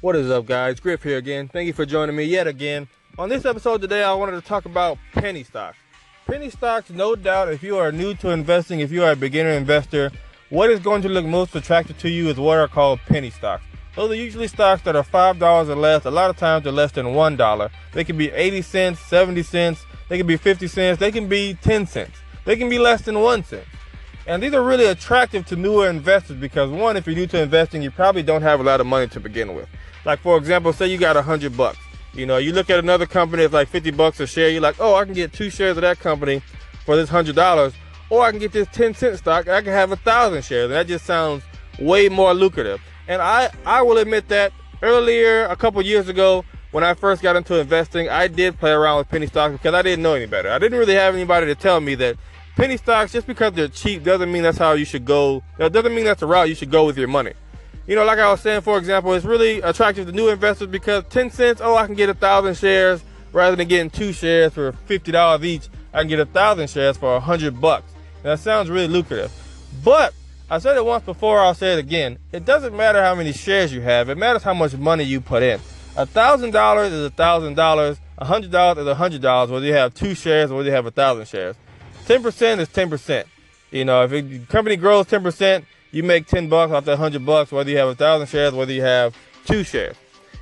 What is up, guys? Griff here again. Thank you for joining me yet again. On this episode today, I wanted to talk about penny stocks. Penny stocks, no doubt, if you are new to investing, if you are a beginner investor, what is going to look most attractive to you is what are called penny stocks. Those are usually stocks that are $5 or less. A lot of times they're less than $1. They can be 80 cents, 70 cents, they can be 50 cents, they can be 10 cents, they can be less than 1 cent. And these are really attractive to newer investors because one, if you're new to investing, you probably don't have a lot of money to begin with. Like for example, say you got a hundred bucks. You know, you look at another company that's like 50 bucks a share. You're like, oh, I can get two shares of that company for this hundred dollars, or I can get this 10 cent stock. I can have a thousand shares. And that just sounds way more lucrative. And I, I will admit that earlier, a couple years ago, when I first got into investing, I did play around with penny stocks because I didn't know any better. I didn't really have anybody to tell me that penny stocks, just because they're cheap, doesn't mean that's how you should go. That doesn't mean that's the route you should go with your money you know, like I was saying, for example, it's really attractive to new investors because 10 cents, oh, I can get a thousand shares rather than getting two shares for $50 each. I can get a thousand shares for a hundred bucks. That sounds really lucrative. But I said it once before, I'll say it again. It doesn't matter how many shares you have. It matters how much money you put in. A thousand dollars is a thousand dollars. A hundred dollars is a hundred dollars, whether you have two shares or whether you have a thousand shares. 10% is 10%. You know, if a company grows 10%, you make 10 bucks off that 100 bucks, whether you have a thousand shares, whether you have two shares.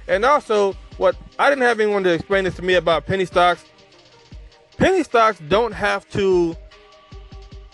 And also, what I didn't have anyone to explain this to me about penny stocks. Penny stocks don't have to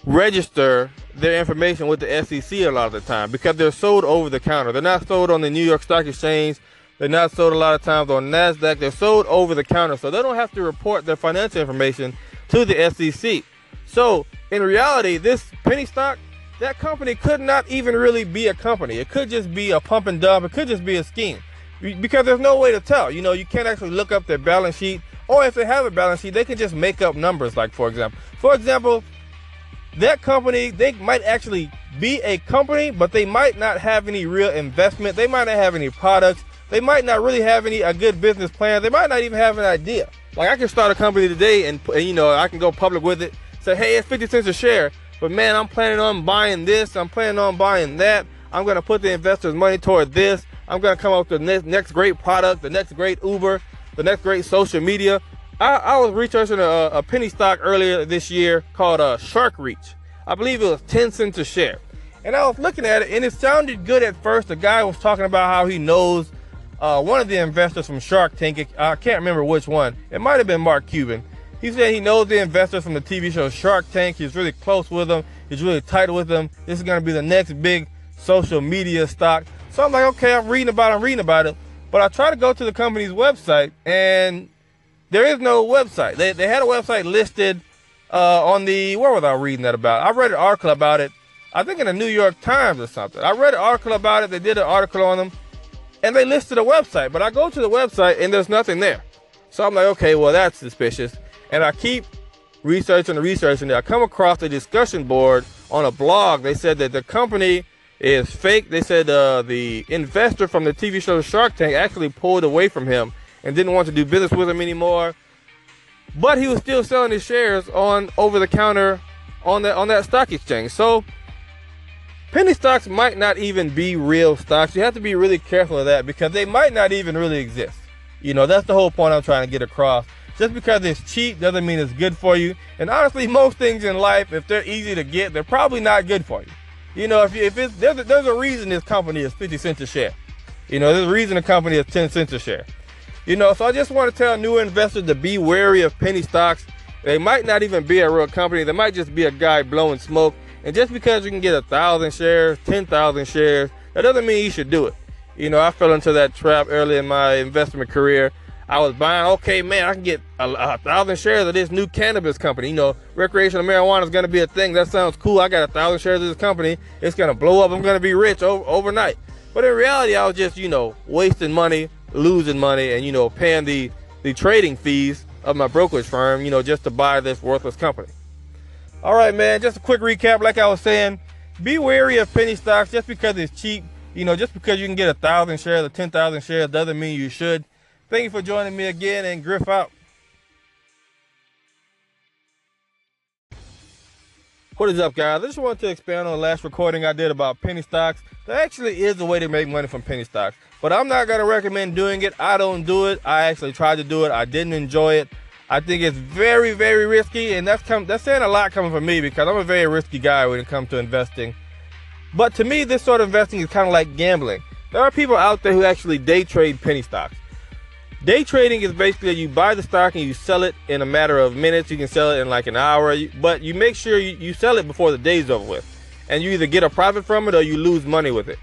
register their information with the SEC a lot of the time because they're sold over the counter. They're not sold on the New York Stock Exchange. They're not sold a lot of times on NASDAQ. They're sold over the counter. So they don't have to report their financial information to the SEC. So in reality, this penny stock that company could not even really be a company. It could just be a pump and dump. It could just be a scheme because there's no way to tell. You know, you can't actually look up their balance sheet, or if they have a balance sheet, they can just make up numbers. Like for example, for example, that company they might actually be a company, but they might not have any real investment. They might not have any products. They might not really have any a good business plan. They might not even have an idea. Like I can start a company today, and, and you know I can go public with it. Say, hey, it's 50 cents a share but man, I'm planning on buying this. I'm planning on buying that. I'm to put the investors' money toward this. I'm to come up with the next, next great product, the next great Uber, the next great social media. I, I was researching a, a, penny stock earlier this year called uh, Shark Reach. I believe it was 10 cents a share. And I was looking at it, and it sounded good at first. The guy was talking about how he knows uh, one of the investors from Shark Tank. I can't remember which one. It might have been Mark Cuban. He said he knows the investors from the TV show Shark Tank. He's really close with them. He's really tight with them. This is going to be the next big social media stock. So I'm like, okay, I'm reading about it, I'm reading about it. But I try to go to the company's website and there is no website. They, they had a website listed uh, on the, where was I reading that about? I read an article about it, I think in the New York Times or something. I read an article about it. They did an article on them and they listed a website. But I go to the website and there's nothing there. So I'm like, okay, well, that's suspicious. And I keep researching and researching. I come across a discussion board on a blog. They said that the company is fake. They said uh, the investor from the TV show Shark Tank actually pulled away from him and didn't want to do business with him anymore. But he was still selling his shares on over the counter on that on that stock exchange. So penny stocks might not even be real stocks. You have to be really careful of that because they might not even really exist. You know, that's the whole point I'm trying to get across. Just because it's cheap doesn't mean it's good for you. And honestly, most things in life, if they're easy to get, they're probably not good for you. You know, if, you, if it's there's a, there's a reason this company is 50 cents a share. You know, there's a reason the company is 10 cents a share. You know, so I just want to tell new investors to be wary of penny stocks. They might not even be a real company. They might just be a guy blowing smoke. And just because you can get a thousand shares, 10,000 shares, that doesn't mean you should do it. You know, I fell into that trap early in my investment career I was buying, okay, man, I can get a, a, thousand shares of this new cannabis company. You know, recreational marijuana is going to be a thing. That sounds cool. I got a thousand shares of this company. It's going to blow up. I'm going to be rich over, overnight. But in reality, I was just, you know, wasting money, losing money, and, you know, paying the, the trading fees of my brokerage firm, you know, just to buy this worthless company. All right, man, just a quick recap. Like I was saying, be wary of penny stocks just because it's cheap. You know, just because you can get a thousand shares or 10,000 shares doesn't mean you should. Thank you for joining me again and Griff out. What is up, guys? I just wanted to expand on the last recording I did about penny stocks. There actually is a way to make money from penny stocks, but I'm not going to recommend doing it. I don't do it. I actually tried to do it. I didn't enjoy it. I think it's very, very risky, and that's come, that's saying a lot coming from me because I'm a very risky guy when it comes to investing. But to me, this sort of investing is kind of like gambling. There are people out there who actually day trade penny stocks. Day trading is basically you buy the stock and you sell it in a matter of minutes. You can sell it in like an hour, but you make sure you, you sell it before the day's over with. And you either get a profit from it or you lose money with it.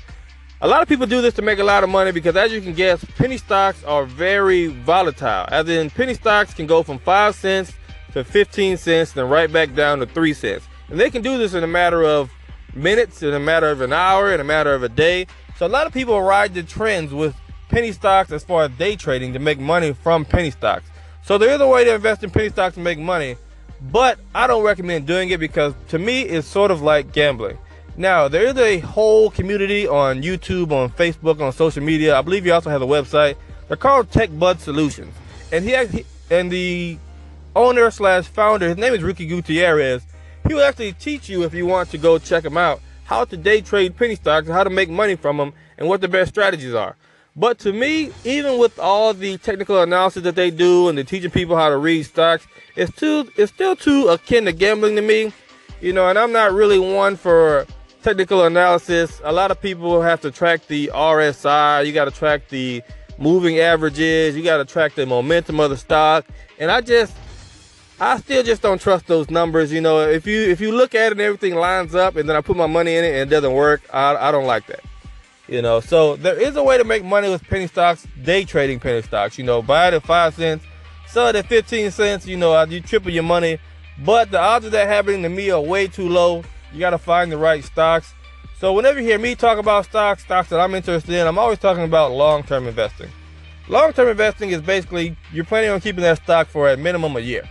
A lot of people do this to make a lot of money because as you can guess, penny stocks are very volatile. As in, penny stocks can go from 5 cents to 15 cents, then right back down to 3 cents. And they can do this in a matter of minutes, in a matter of an hour, in a matter of a day. So a lot of people ride the trends with penny stocks as far as day trading to make money from penny stocks. So there is a way to invest in penny stocks to make money, but I don't recommend doing it because to me it's sort of like gambling. Now there is a whole community on YouTube, on Facebook, on social media. I believe he also has a website. They're called Tech Bud Solutions, and he, and the owner slash founder, his name is Ricky Gutierrez. He will actually teach you if you want to go check him out how to day trade penny stocks and how to make money from them and what the best strategies are. But to me, even with all the technical analysis that they do and they're teaching people how to read stocks, it's too it's still too akin to gambling to me. You know, and I'm not really one for technical analysis. A lot of people have to track the RSI, you got to track the moving averages, you got to track the momentum of the stock. And I just I still just don't trust those numbers. You know, if you if you look at it and everything lines up and then I put my money in it and it doesn't work, I, I don't like that. You know, so there is a way to make money with penny stocks, day trading penny stocks. You know, buy it at five cents, sell it at 15 cents. You know, you triple your money. But the odds of that happening to me are way too low. You got to find the right stocks. So whenever you hear me talk about stocks, stocks that I'm interested in, I'm always talking about long-term investing. Long-term investing is basically you're planning on keeping that stock for a minimum a year.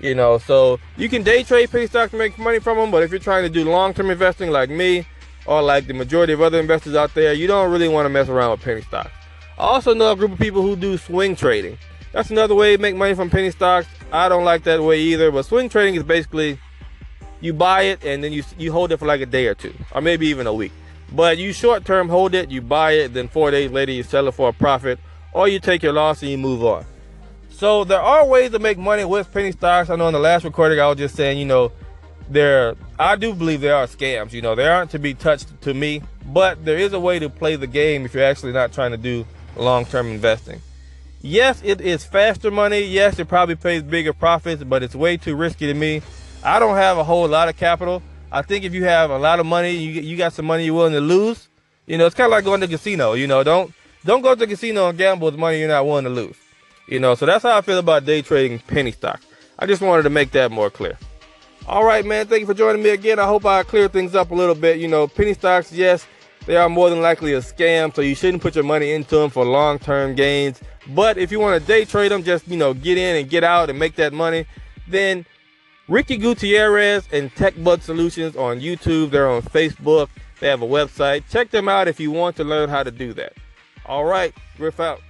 You know, so you can day trade penny stocks to make money from them, but if you're trying to do long-term investing like me, or like the majority of other investors out there, you don't really want to mess around with penny stocks. I also know a group of people who do swing trading. That's another way to make money from penny stocks. I don't like that way either, but swing trading is basically you buy it and then you you hold it for like a day or two, or maybe even a week. But you short term hold it, you buy it, then four days later you sell it for a profit, or you take your loss and you move on. So there are ways to make money with penny stocks. I know in the last recording I was just saying, you know, there I do believe there are scams. You know, they aren't to be touched to me, but there is a way to play the game if you're actually not trying to do long-term investing. Yes, it is faster money. Yes, it probably pays bigger profits, but it's way too risky to me. I don't have a whole lot of capital. I think if you have a lot of money, you you got some money you're willing to lose. You know, it's kind of like going to casino. You know, don't don't go to the casino and gamble with money you're not willing to lose. You know, so that's how I feel about day trading penny stocks. I just wanted to make that more clear. All right, man. Thank you for joining me again. I hope I cleared things up a little bit. You know, penny stocks, yes, they are more than likely a scam, so you shouldn't put your money into them for long-term gains. But if you want to day trade them, just you know, get in and get out and make that money, then Ricky Gutierrez and TechBud Solutions on YouTube. They're on Facebook. They have a website. Check them out if you want to learn how to do that. All right, Griff out.